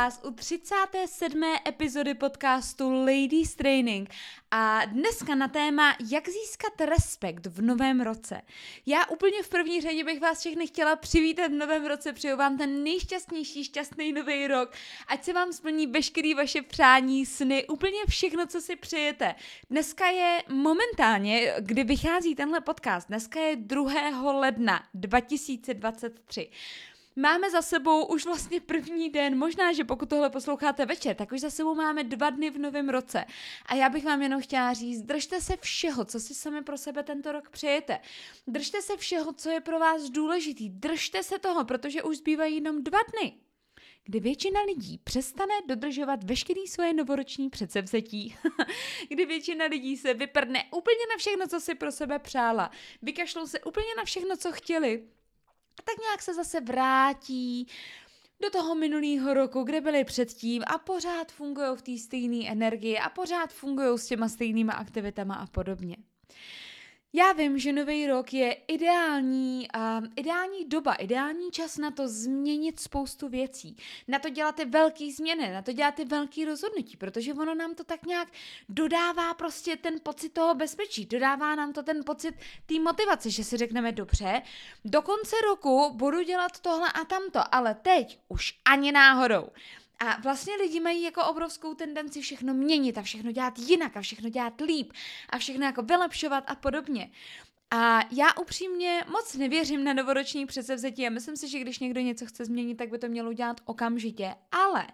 vás u 37. epizody podcastu Ladies Training a dneska na téma, jak získat respekt v novém roce. Já úplně v první řadě bych vás všechny chtěla přivítat v novém roce, přeju vám ten nejšťastnější, šťastný nový rok, ať se vám splní veškerý vaše přání, sny, úplně všechno, co si přejete. Dneska je momentálně, kdy vychází tenhle podcast, dneska je 2. ledna 2023. Máme za sebou už vlastně první den, možná, že pokud tohle posloucháte večer, tak už za sebou máme dva dny v novém roce. A já bych vám jenom chtěla říct, držte se všeho, co si sami pro sebe tento rok přejete. Držte se všeho, co je pro vás důležitý. Držte se toho, protože už zbývají jenom dva dny kdy většina lidí přestane dodržovat veškerý svoje novoroční předsevzetí, kdy většina lidí se vyprdne úplně na všechno, co si pro sebe přála, vykašlou se úplně na všechno, co chtěli a tak nějak se zase vrátí do toho minulého roku, kde byli předtím a pořád fungují v té stejné energii a pořád fungují s těma stejnýma aktivitama a podobně. Já vím, že nový rok je ideální, uh, ideální doba, ideální čas na to změnit spoustu věcí, na to dělat ty velké změny, na to dělat ty velké rozhodnutí, protože ono nám to tak nějak dodává prostě ten pocit toho bezpečí, dodává nám to ten pocit té motivace, že si řekneme dobře, do konce roku budu dělat tohle a tamto, ale teď už ani náhodou. A vlastně lidi mají jako obrovskou tendenci všechno měnit a všechno dělat jinak a všechno dělat líp a všechno jako vylepšovat a podobně. A já upřímně moc nevěřím na novoroční předsevzetí a myslím si, že když někdo něco chce změnit, tak by to mělo dělat okamžitě. Ale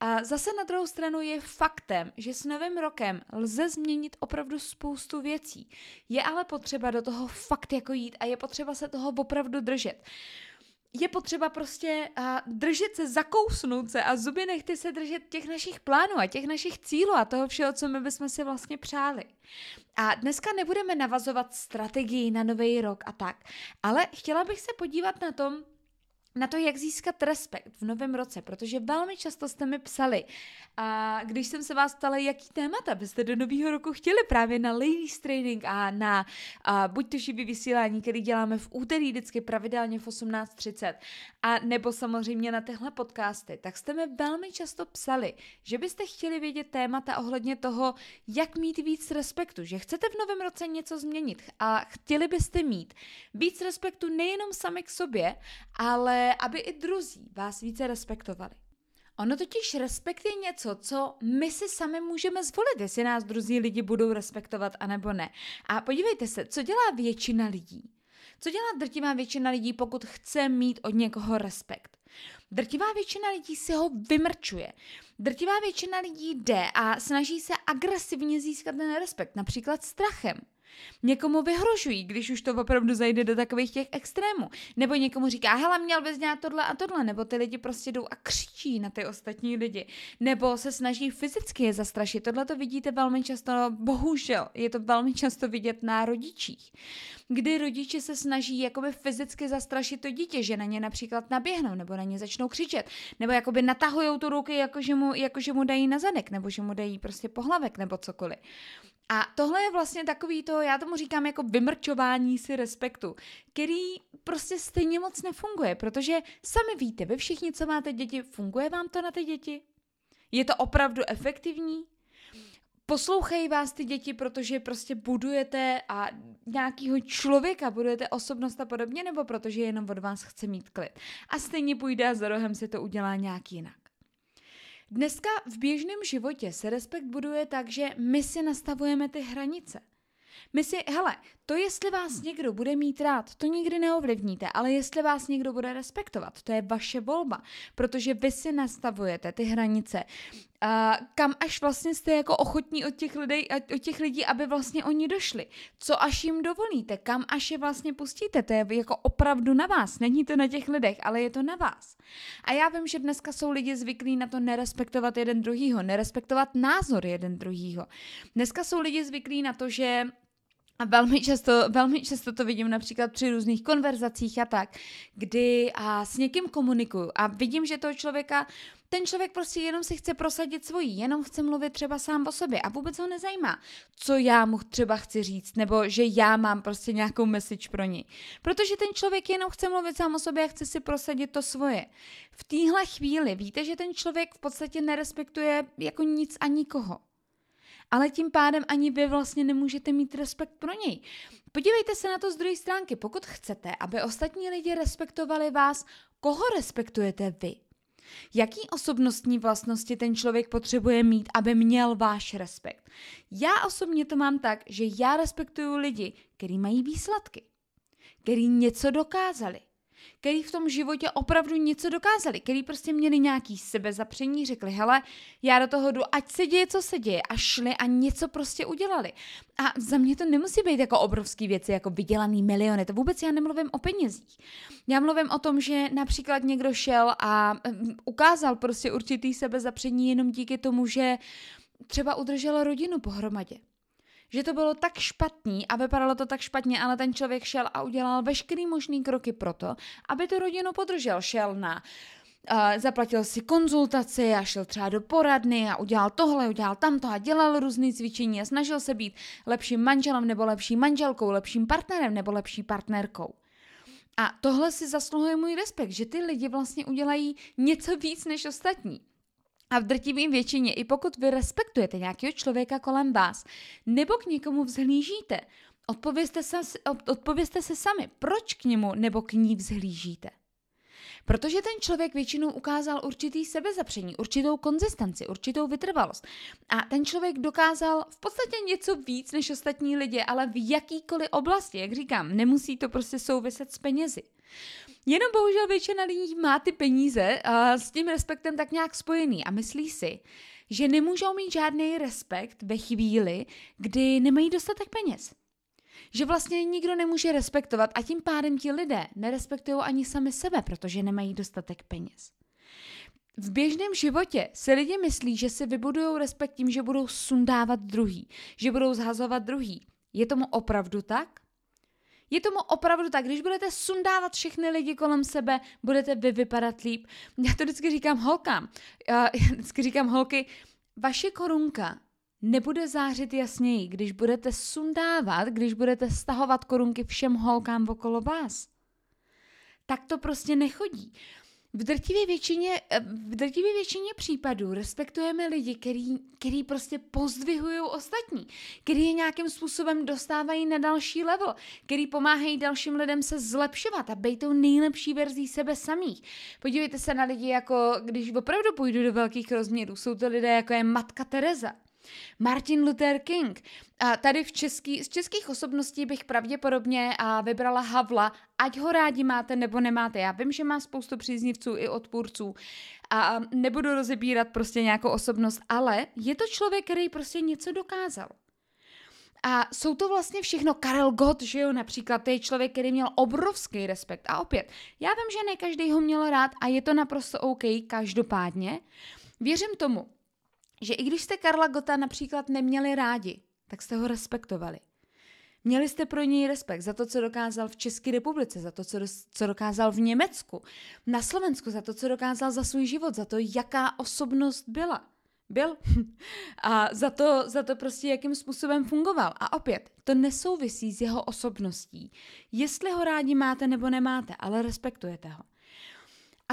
a zase na druhou stranu je faktem, že s novým rokem lze změnit opravdu spoustu věcí. Je ale potřeba do toho fakt jako jít a je potřeba se toho opravdu držet je potřeba prostě uh, držet se, zakousnout se a zuby nechty se držet těch našich plánů a těch našich cílů a toho všeho, co my bychom si vlastně přáli. A dneska nebudeme navazovat strategii na nový rok a tak, ale chtěla bych se podívat na tom, na to, jak získat respekt v novém roce, protože velmi často jste mi psali, a když jsem se vás ptala, jaký témata byste do nového roku chtěli právě na Ladies Training a na a buď to živý vysílání, který děláme v úterý vždycky pravidelně v 18.30 a nebo samozřejmě na tyhle podcasty, tak jste mi velmi často psali, že byste chtěli vědět témata ohledně toho, jak mít víc respektu, že chcete v novém roce něco změnit a chtěli byste mít víc respektu nejenom sami k sobě, ale aby i druzí vás více respektovali. Ono totiž respekt je něco, co my si sami můžeme zvolit, jestli nás druzí lidi budou respektovat anebo ne. A podívejte se, co dělá většina lidí. Co dělá drtivá většina lidí, pokud chce mít od někoho respekt? Drtivá většina lidí si ho vymrčuje. Drtivá většina lidí jde a snaží se agresivně získat ten respekt, například strachem. Někomu vyhrožují, když už to opravdu zajde do takových těch extrémů. Nebo někomu říká, hele, měl bys dělat tohle a tohle. Nebo ty lidi prostě jdou a křičí na ty ostatní lidi. Nebo se snaží fyzicky je zastrašit. Tohle to vidíte velmi často, bohužel, je to velmi často vidět na rodičích. Kdy rodiče se snaží jakoby fyzicky zastrašit to dítě, že na ně například naběhnou, nebo na ně začnou křičet, nebo jakoby natahují tu ruky, jako že mu, jako že mu dají na zadek, nebo že mu dají prostě pohlavek, nebo cokoliv. A tohle je vlastně takový to, já tomu říkám jako vymrčování si respektu, který prostě stejně moc nefunguje, protože sami víte, vy všichni, co máte děti, funguje vám to na ty děti? Je to opravdu efektivní? Poslouchají vás ty děti, protože prostě budujete a nějakého člověka, budujete osobnost a podobně, nebo protože jenom od vás chce mít klid. A stejně půjde a za rohem si to udělá nějak jinak. Dneska v běžném životě se respekt buduje tak, že my si nastavujeme ty hranice. My si, hele, to jestli vás někdo bude mít rád, to nikdy neovlivníte, ale jestli vás někdo bude respektovat, to je vaše volba, protože vy si nastavujete ty hranice, uh, kam až vlastně jste jako ochotní od těch, lidí, od těch lidí, aby vlastně oni došli. Co až jim dovolíte, kam až je vlastně pustíte, to je jako opravdu na vás, není to na těch lidech, ale je to na vás. A já vím, že dneska jsou lidi zvyklí na to nerespektovat jeden druhýho, nerespektovat názor jeden druhýho. Dneska jsou lidi zvyklí na to, že a velmi často, velmi často to vidím například při různých konverzacích a tak, kdy a s někým komunikuju a vidím, že toho člověka ten člověk prostě jenom si chce prosadit svoji, jenom chce mluvit třeba sám o sobě a vůbec ho nezajímá, co já mu třeba chci říct, nebo že já mám prostě nějakou message pro něj. Protože ten člověk jenom chce mluvit sám o sobě a chce si prosadit to svoje. V téhle chvíli víte, že ten člověk v podstatě nerespektuje jako nic a nikoho ale tím pádem ani vy vlastně nemůžete mít respekt pro něj. Podívejte se na to z druhé stránky. Pokud chcete, aby ostatní lidi respektovali vás, koho respektujete vy? Jaký osobnostní vlastnosti ten člověk potřebuje mít, aby měl váš respekt? Já osobně to mám tak, že já respektuju lidi, kteří mají výsledky, kteří něco dokázali, který v tom životě opravdu něco dokázali, který prostě měli nějaký sebezapření, řekli, hele, já do toho jdu, ať se děje, co se děje a šli a něco prostě udělali. A za mě to nemusí být jako obrovský věci, jako vydělaný miliony, to vůbec já nemluvím o penězích. Já mluvím o tom, že například někdo šel a mm, ukázal prostě určitý sebezapření jenom díky tomu, že třeba udržel rodinu pohromadě že to bylo tak špatný a vypadalo to tak špatně, ale ten člověk šel a udělal veškerý možný kroky pro to, aby tu rodinu podržel. Šel na Uh, zaplatil si konzultaci a šel třeba do poradny a udělal tohle, udělal tamto a dělal různé cvičení a snažil se být lepším manželem nebo lepší manželkou, lepším partnerem nebo lepší partnerkou. A tohle si zasluhuje můj respekt, že ty lidi vlastně udělají něco víc než ostatní. A v drtivým většině, i pokud vy respektujete nějakého člověka kolem vás, nebo k někomu vzhlížíte, odpovězte se, odpovězte se sami, proč k němu nebo k ní vzhlížíte. Protože ten člověk většinou ukázal určitý sebezapření, určitou konzistenci, určitou vytrvalost. A ten člověk dokázal v podstatě něco víc než ostatní lidi, ale v jakýkoliv oblasti, jak říkám, nemusí to prostě souviset s penězi. Jenom bohužel většina lidí má ty peníze a s tím respektem tak nějak spojený a myslí si, že nemůžou mít žádný respekt ve chvíli, kdy nemají dostatek peněz. Že vlastně nikdo nemůže respektovat a tím pádem ti lidé nerespektují ani sami sebe, protože nemají dostatek peněz. V běžném životě se lidi myslí, že si vybudují respekt tím, že budou sundávat druhý, že budou zhazovat druhý. Je tomu opravdu tak? Je tomu opravdu tak, když budete sundávat všechny lidi kolem sebe, budete vy vypadat líp. Já to vždycky říkám holkám. Já vždycky říkám holky, vaše korunka nebude zářit jasněji, když budete sundávat, když budete stahovat korunky všem holkám okolo vás. Tak to prostě nechodí. V drtivé většině, eh, v drtivé většině případů respektujeme lidi, který, který prostě pozdvihují ostatní, který je nějakým způsobem dostávají na další level, který pomáhají dalším lidem se zlepšovat a být tou nejlepší verzí sebe samých. Podívejte se na lidi, jako když opravdu půjdu do velkých rozměrů, jsou to lidé, jako je Matka Teresa. Martin Luther King. A tady v český, z českých osobností bych pravděpodobně a vybrala Havla, ať ho rádi máte nebo nemáte. Já vím, že má spoustu příznivců i odpůrců a nebudu rozebírat prostě nějakou osobnost, ale je to člověk, který prostě něco dokázal. A jsou to vlastně všechno Karel Gott, že jo, například, to je člověk, který měl obrovský respekt. A opět, já vím, že ne každý ho měl rád a je to naprosto OK, každopádně. Věřím tomu, že i když jste Karla Gota například neměli rádi, tak jste ho respektovali. Měli jste pro něj respekt za to, co dokázal v České republice, za to, co, do, co dokázal v Německu, na Slovensku, za to, co dokázal za svůj život, za to, jaká osobnost byla. Byl. A za to, za to prostě, jakým způsobem fungoval. A opět, to nesouvisí s jeho osobností. Jestli ho rádi máte nebo nemáte, ale respektujete ho.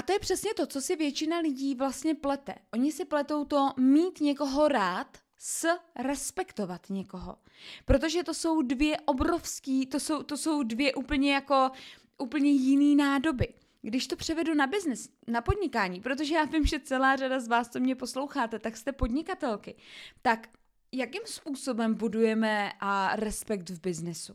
A to je přesně to, co si většina lidí vlastně plete. Oni si pletou to mít někoho rád s respektovat někoho. Protože to jsou dvě obrovský, to jsou, to jsou dvě úplně jako úplně jiný nádoby. Když to převedu na biznis, na podnikání, protože já vím, že celá řada z vás, co mě posloucháte, tak jste podnikatelky, tak jakým způsobem budujeme a respekt v biznesu?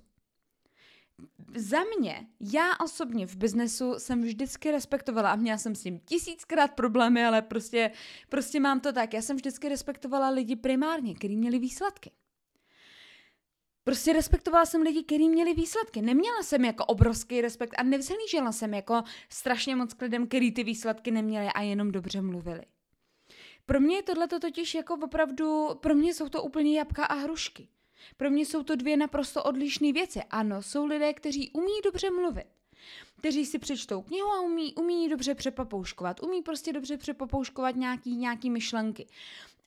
Za mě, já osobně v biznesu jsem vždycky respektovala a měla jsem s tím tisíckrát problémy, ale prostě, prostě mám to tak. Já jsem vždycky respektovala lidi primárně, kteří měli výsledky. Prostě respektovala jsem lidi, kteří měli výsledky. Neměla jsem jako obrovský respekt a nevzhlížela jsem jako strašně moc k lidem, který ty výsledky neměli a jenom dobře mluvili. Pro mě je tohle totiž jako opravdu, pro mě jsou to úplně jabka a hrušky. Pro mě jsou to dvě naprosto odlišné věci. Ano, jsou lidé, kteří umí dobře mluvit. kteří si přečtou knihu a umí, umí dobře přepapouškovat, umí prostě dobře přepapouškovat nějaký, nějaký myšlenky.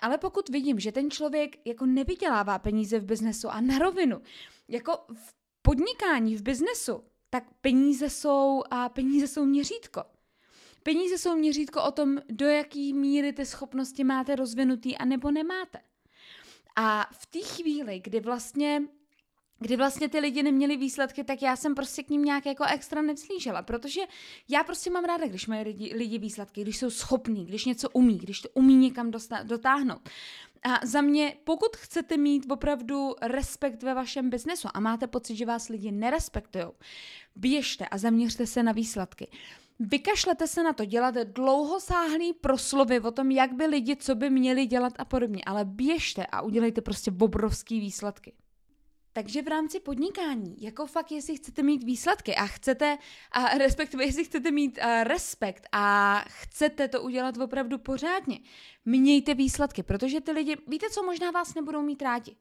Ale pokud vidím, že ten člověk jako nevydělává peníze v biznesu a na rovinu, jako v podnikání, v biznesu, tak peníze jsou a peníze jsou měřítko. Peníze jsou měřítko o tom, do jaký míry ty schopnosti máte rozvinutý a nebo nemáte. A v té chvíli, kdy vlastně kdy vlastně ty lidi neměli výsledky, tak já jsem prostě k ním nějak jako extra nevzlížela, protože já prostě mám ráda, když mají lidi, lidi výsledky, když jsou schopní, když něco umí, když to umí někam dosta- dotáhnout. A za mě, pokud chcete mít opravdu respekt ve vašem biznesu a máte pocit, že vás lidi nerespektují, běžte a zaměřte se na výsledky. Vykašlete se na to dělat dlouhosáhlý proslovy o tom, jak by lidi, co by měli dělat a podobně, ale běžte a udělejte prostě obrovský výsledky. Takže v rámci podnikání, jako fakt, jestli chcete mít výsledky a chcete, a respektive jestli chcete mít a respekt a chcete to udělat opravdu pořádně, mějte výsledky, protože ty lidi, víte co, možná vás nebudou mít rádi.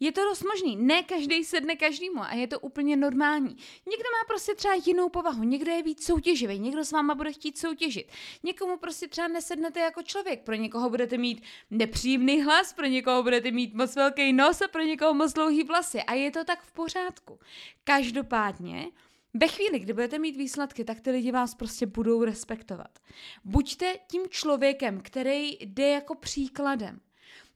Je to dost možný. Ne každý sedne každému a je to úplně normální. Někdo má prostě třeba jinou povahu, někdo je víc soutěživý, někdo s váma bude chtít soutěžit. Někomu prostě třeba nesednete jako člověk, pro někoho budete mít nepříjemný hlas, pro někoho budete mít moc velký nos a pro někoho moc dlouhý vlasy. A je to tak v pořádku. Každopádně, ve chvíli, kdy budete mít výsledky, tak ty lidi vás prostě budou respektovat. Buďte tím člověkem, který jde jako příkladem.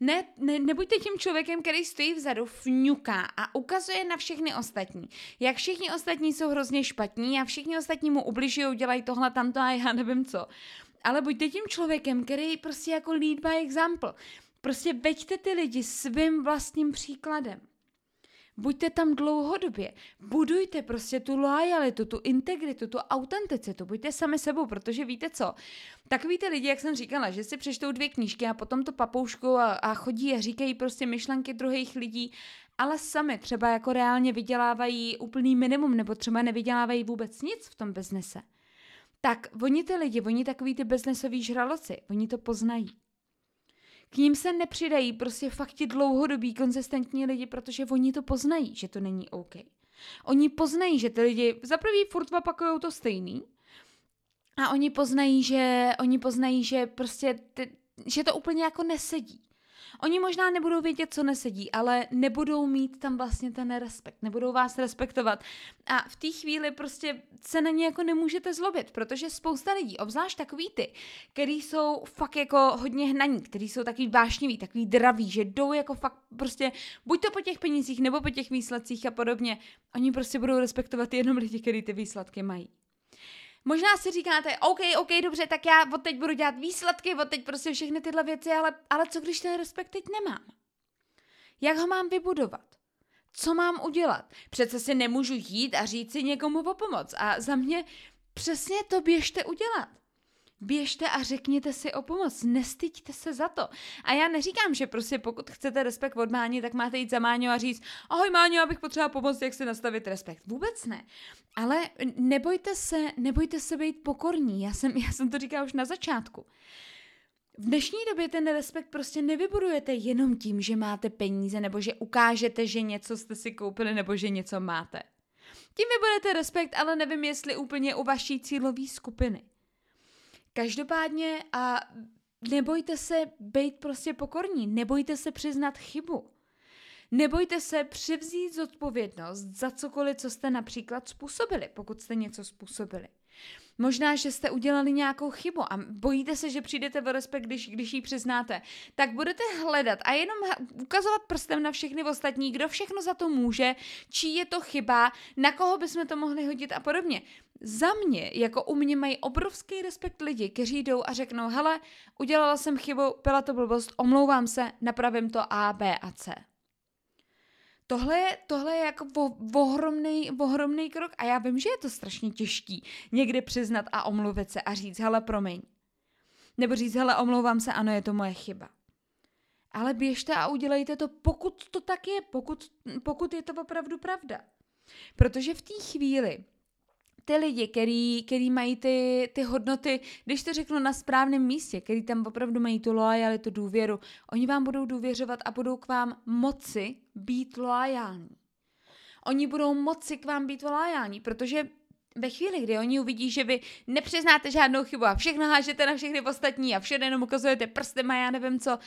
Ne, ne, nebuďte tím člověkem, který stojí vzadu, fňuká a ukazuje na všechny ostatní. Jak všichni ostatní jsou hrozně špatní a všichni ostatní mu ubližují, dělají tohle, tamto a já nevím co. Ale buďte tím člověkem, který prostě jako lead by example. Prostě veďte ty lidi svým vlastním příkladem. Buďte tam dlouhodobě. Budujte prostě tu lojalitu, tu integritu, tu autenticitu. Buďte sami sebou, protože víte co? Takový ty lidi, jak jsem říkala, že si přečtou dvě knížky a potom to papoušku a, a chodí a říkají prostě myšlenky druhých lidí, ale sami třeba jako reálně vydělávají úplný minimum nebo třeba nevydělávají vůbec nic v tom biznese. Tak oni ty lidi, oni takový ty biznesoví žraloci, oni to poznají. K ním se nepřidají prostě fakt ti dlouhodobí, konzistentní lidi, protože oni to poznají, že to není OK. Oni poznají, že ty lidi za prvý furt opakují to stejný a oni poznají, že oni poznají, že prostě ty, že to úplně jako nesedí. Oni možná nebudou vědět, co nesedí, ale nebudou mít tam vlastně ten respekt, nebudou vás respektovat. A v té chvíli prostě se na ně jako nemůžete zlobit, protože spousta lidí, obzvlášť takový ty, který jsou fakt jako hodně hnaní, který jsou takový vášniví, takový draví, že jdou jako fakt prostě buď to po těch penězích nebo po těch výsledcích a podobně, oni prostě budou respektovat jenom lidi, kteří ty výsledky mají. Možná si říkáte, OK, OK, dobře, tak já od teď budu dělat výsledky, od teď prostě všechny tyhle věci, ale, ale co když ten respekt teď nemám? Jak ho mám vybudovat? Co mám udělat? Přece si nemůžu jít a říct si někomu o pomoc. A za mě přesně to běžte udělat. Běžte a řekněte si o pomoc, nestyďte se za to. A já neříkám, že prostě pokud chcete respekt od Máni, tak máte jít za Máňo a říct, ahoj Máňo, abych potřeba pomoct, jak si nastavit respekt. Vůbec ne. Ale nebojte se, nebojte se být pokorní. Já jsem, já jsem to říkala už na začátku. V dnešní době ten respekt prostě nevybudujete jenom tím, že máte peníze nebo že ukážete, že něco jste si koupili nebo že něco máte. Tím vybudete respekt, ale nevím, jestli úplně u vaší cílové skupiny. Každopádně a nebojte se být prostě pokorní, nebojte se přiznat chybu. Nebojte se převzít zodpovědnost za cokoliv, co jste například způsobili, pokud jste něco způsobili. Možná, že jste udělali nějakou chybu a bojíte se, že přijdete v respekt, když, když ji přiznáte. Tak budete hledat a jenom ukazovat prstem na všechny ostatní, kdo všechno za to může, čí je to chyba, na koho bychom to mohli hodit a podobně. Za mě, jako u mě mají obrovský respekt lidi, kteří jdou a řeknou, hele, udělala jsem chybu, byla to blbost, omlouvám se, napravím to A, B a C. Tohle je, tohle je jako ohromný, ohromný krok a já vím, že je to strašně těžký někdy přiznat a omluvit se a říct, hele, promiň. Nebo říct, hele, omlouvám se, ano, je to moje chyba. Ale běžte a udělejte to, pokud to tak je, pokud, pokud je to opravdu pravda. Protože v té chvíli, ty lidi, který, který mají ty, ty hodnoty, když to řeknu na správném místě, který tam opravdu mají tu lojalitu, důvěru, oni vám budou důvěřovat a budou k vám moci být loajální. Oni budou moci k vám být loajální, protože ve chvíli, kdy oni uvidí, že vy nepřiznáte žádnou chybu a všechno hážete na všechny ostatní a všude jenom ukazujete prstem a já nevím co,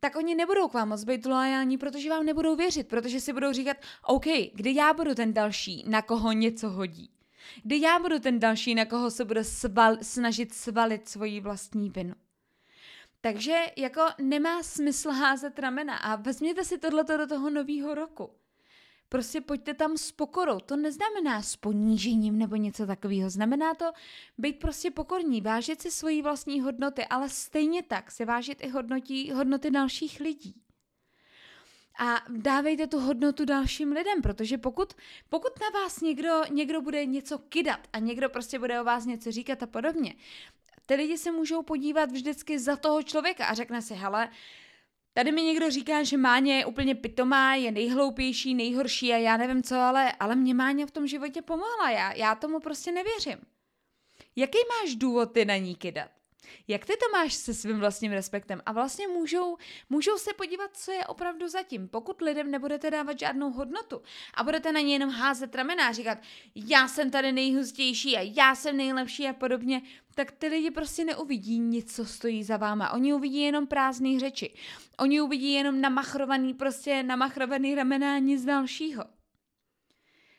tak oni nebudou k vám moc být loajální, protože vám nebudou věřit, protože si budou říkat, OK, kdy já budu ten další, na koho něco hodí. Kdy já budu ten další, na koho se bude sval, snažit svalit svoji vlastní vinu. Takže jako nemá smysl házet ramena a vezměte si tohleto do toho nového roku. Prostě pojďte tam s pokorou. To neznamená s ponížením nebo něco takového. Znamená to být prostě pokorní, vážit si svoji vlastní hodnoty, ale stejně tak se vážit i hodnotí, hodnoty dalších lidí. A dávejte tu hodnotu dalším lidem, protože pokud, pokud na vás někdo, někdo bude něco kidat a někdo prostě bude o vás něco říkat a podobně, ty lidi se můžou podívat vždycky za toho člověka a řekne si, hele, Tady mi někdo říká, že Máně je úplně pitomá, je nejhloupější, nejhorší a já nevím co, ale, ale mě Máně v tom životě pomohla, já, já tomu prostě nevěřím. Jaký máš důvod ty na ní kydat? Jak ty to máš se svým vlastním respektem? A vlastně můžou, můžou se podívat, co je opravdu zatím. Pokud lidem nebudete dávat žádnou hodnotu a budete na ně jenom házet ramena a říkat, já jsem tady nejhustější a já jsem nejlepší a podobně, tak ty lidi prostě neuvidí nic, co stojí za váma. Oni uvidí jenom prázdné řeči. Oni uvidí jenom namachrovaný, prostě namachrovaný ramena a nic dalšího.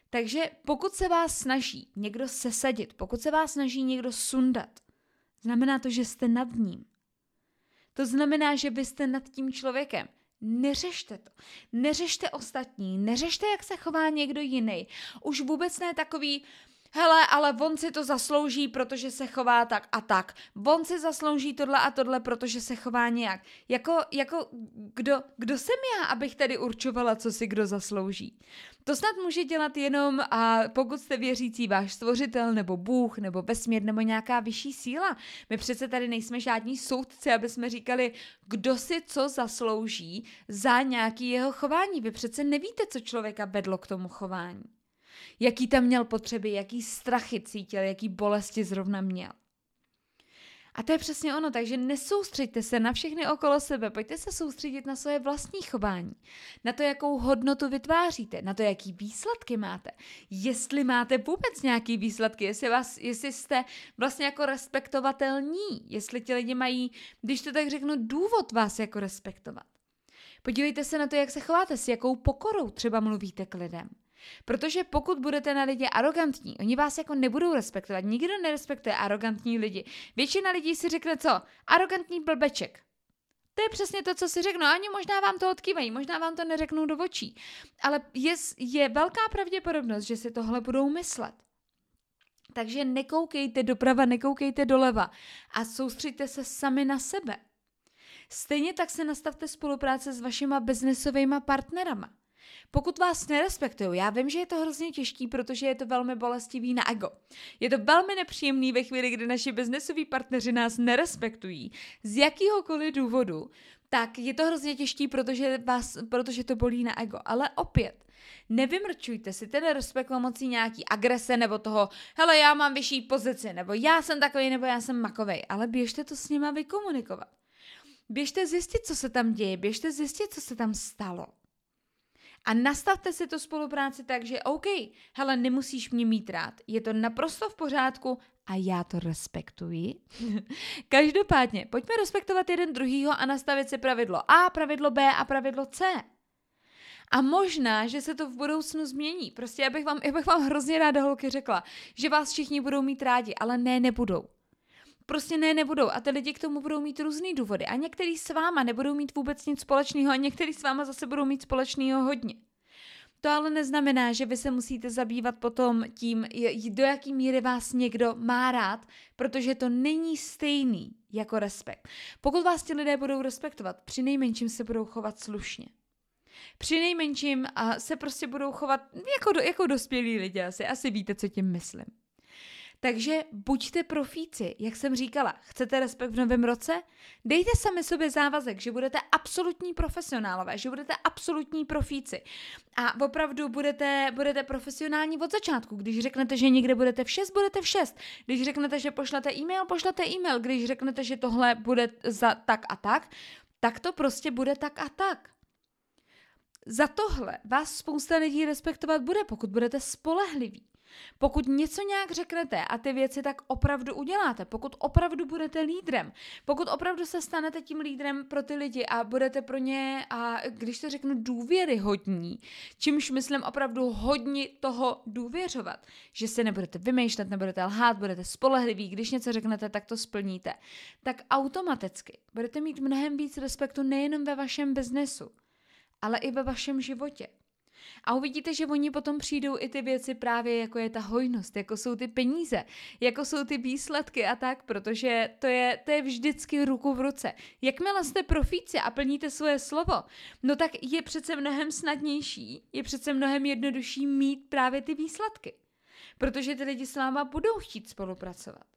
Takže pokud se vás snaží někdo sesadit, pokud se vás snaží někdo sundat, Znamená to, že jste nad ním. To znamená, že vy jste nad tím člověkem. Neřešte to. Neřešte ostatní. Neřešte, jak se chová někdo jiný. Už vůbec ne takový, hele, ale on si to zaslouží, protože se chová tak a tak. On si zaslouží tohle a tohle, protože se chová nějak. Jako, jako kdo, kdo jsem já, abych tady určovala, co si kdo zaslouží? To snad může dělat jenom, a pokud jste věřící váš stvořitel, nebo Bůh, nebo vesmír, nebo nějaká vyšší síla. My přece tady nejsme žádní soudci, aby jsme říkali, kdo si co zaslouží za nějaký jeho chování. Vy přece nevíte, co člověka vedlo k tomu chování jaký tam měl potřeby, jaký strachy cítil, jaký bolesti zrovna měl. A to je přesně ono, takže nesoustřeďte se na všechny okolo sebe, pojďte se soustředit na své vlastní chování, na to, jakou hodnotu vytváříte, na to, jaký výsledky máte, jestli máte vůbec nějaký výsledky, jestli, vás, jestli jste vlastně jako respektovatelní, jestli ti lidi mají, když to tak řeknu, důvod vás jako respektovat. Podívejte se na to, jak se chováte, s jakou pokorou třeba mluvíte k lidem. Protože pokud budete na lidi arrogantní, oni vás jako nebudou respektovat. Nikdo nerespektuje arrogantní lidi. Většina lidí si řekne co? Arrogantní blbeček. To je přesně to, co si řeknu. Ani možná vám to odkývají, možná vám to neřeknou do očí. Ale je, je velká pravděpodobnost, že si tohle budou myslet. Takže nekoukejte doprava, nekoukejte doleva a soustřeďte se sami na sebe. Stejně tak se nastavte spolupráce s vašima biznesovými partnerama. Pokud vás nerespektují, já vím, že je to hrozně těžký, protože je to velmi bolestivý na ego. Je to velmi nepříjemný ve chvíli, kdy naši biznesoví partneři nás nerespektují z jakýhokoliv důvodu, tak je to hrozně těžký, protože, vás, protože to bolí na ego. Ale opět, nevymrčujte si ten respekt pomocí nějaký agrese nebo toho, hele, já mám vyšší pozici, nebo já jsem takový, nebo já jsem makovej, ale běžte to s nima vykomunikovat. Běžte zjistit, co se tam děje, běžte zjistit, co se tam stalo. A nastavte si tu spolupráci tak, že OK, hele, nemusíš mě mít rád, je to naprosto v pořádku a já to respektuji. Každopádně, pojďme respektovat jeden druhýho a nastavit si pravidlo A, pravidlo B a pravidlo C. A možná, že se to v budoucnu změní. Prostě já bych vám, já bych vám hrozně ráda holky řekla, že vás všichni budou mít rádi, ale ne, nebudou. Prostě ne, nebudou. A ty lidi k tomu budou mít různý důvody. A některý s váma nebudou mít vůbec nic společného a některý s váma zase budou mít společného hodně. To ale neznamená, že vy se musíte zabývat potom tím, do jaký míry vás někdo má rád, protože to není stejný jako respekt. Pokud vás ti lidé budou respektovat, při nejmenším se budou chovat slušně. Při nejmenším se prostě budou chovat jako, jako dospělí lidi asi. Asi víte, co tím myslím. Takže buďte profíci, jak jsem říkala. Chcete respekt v novém roce? Dejte sami sobě závazek, že budete absolutní profesionálové, že budete absolutní profíci. A opravdu budete, budete profesionální od začátku. Když řeknete, že někde budete v 6, budete v 6. Když řeknete, že pošlete e-mail, pošlete e-mail. Když řeknete, že tohle bude za tak a tak, tak to prostě bude tak a tak. Za tohle vás spousta lidí respektovat bude, pokud budete spolehliví. Pokud něco nějak řeknete a ty věci tak opravdu uděláte, pokud opravdu budete lídrem, pokud opravdu se stanete tím lídrem pro ty lidi a budete pro ně, a když to řeknu, důvěryhodní, čímž myslím opravdu hodně toho důvěřovat, že si nebudete vymýšlet, nebudete lhát, budete spolehliví, když něco řeknete, tak to splníte, tak automaticky budete mít mnohem víc respektu nejenom ve vašem biznesu, ale i ve vašem životě. A uvidíte, že oni potom přijdou i ty věci právě jako je ta hojnost, jako jsou ty peníze, jako jsou ty výsledky a tak, protože to je, to je vždycky ruku v ruce. Jakmile jste profíci a plníte svoje slovo, no tak je přece mnohem snadnější, je přece mnohem jednodušší mít právě ty výsledky. Protože ty lidi s váma budou chtít spolupracovat.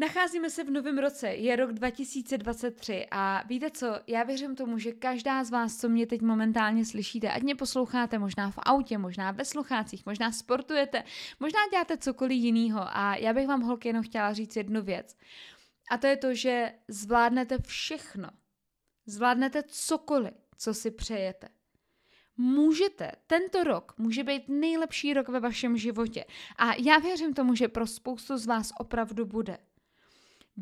Nacházíme se v novém roce, je rok 2023 a víte co, já věřím tomu, že každá z vás, co mě teď momentálně slyšíte, ať mě posloucháte možná v autě, možná ve sluchácích, možná sportujete, možná děláte cokoliv jiného a já bych vám holky jenom chtěla říct jednu věc. A to je to, že zvládnete všechno. Zvládnete cokoliv, co si přejete. Můžete, tento rok může být nejlepší rok ve vašem životě. A já věřím tomu, že pro spoustu z vás opravdu bude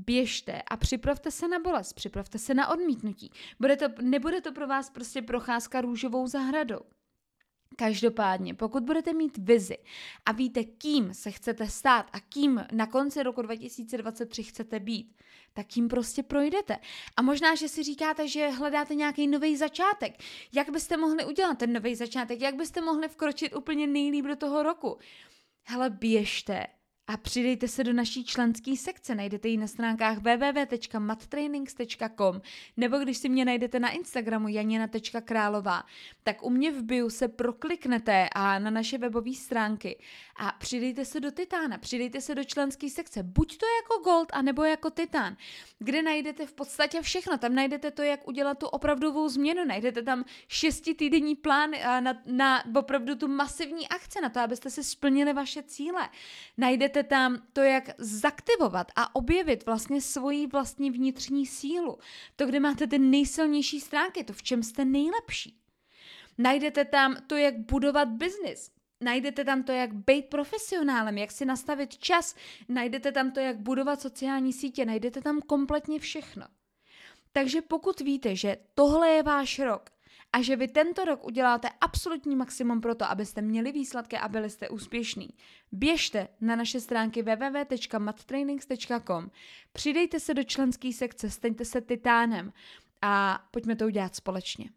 běžte a připravte se na bolest, připravte se na odmítnutí. Bude to, nebude to pro vás prostě procházka růžovou zahradou. Každopádně, pokud budete mít vizi a víte, kým se chcete stát a kým na konci roku 2023 chcete být, tak tím prostě projdete. A možná, že si říkáte, že hledáte nějaký nový začátek. Jak byste mohli udělat ten nový začátek? Jak byste mohli vkročit úplně nejlíp do toho roku? Hele, běžte, a přidejte se do naší členské sekce. Najdete ji na stránkách www.mattrainings.com nebo když si mě najdete na Instagramu janina.králová, tak u mě v bio se prokliknete a na naše webové stránky a přidejte se do Titána, přidejte se do členské sekce, buď to jako Gold, anebo jako Titán, kde najdete v podstatě všechno. Tam najdete to, jak udělat tu opravdovou změnu, najdete tam šestitýdenní plán na, na opravdu tu masivní akce, na to, abyste si splnili vaše cíle. Najdete najdete tam to, jak zaktivovat a objevit vlastně svoji vlastní vnitřní sílu. To, kde máte ty nejsilnější stránky, to, v čem jste nejlepší. Najdete tam to, jak budovat biznis. Najdete tam to, jak být profesionálem, jak si nastavit čas. Najdete tam to, jak budovat sociální sítě. Najdete tam kompletně všechno. Takže pokud víte, že tohle je váš rok a že vy tento rok uděláte absolutní maximum pro to, abyste měli výsledky a byli jste úspěšní. Běžte na naše stránky www.mattrainings.com, přidejte se do členské sekce, staňte se titánem a pojďme to udělat společně.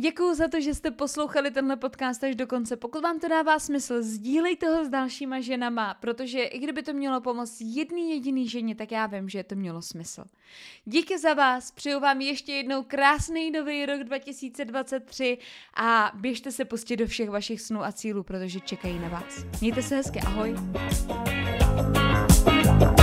Děkuji za to, že jste poslouchali tenhle podcast až do konce. Pokud vám to dává smysl, sdílejte ho s dalšíma ženama, protože i kdyby to mělo pomoct jedný jediný ženě, tak já vím, že to mělo smysl. Díky za vás, přeju vám ještě jednou krásný nový rok 2023 a běžte se pustit do všech vašich snů a cílů, protože čekají na vás. Mějte se hezky, ahoj! thank you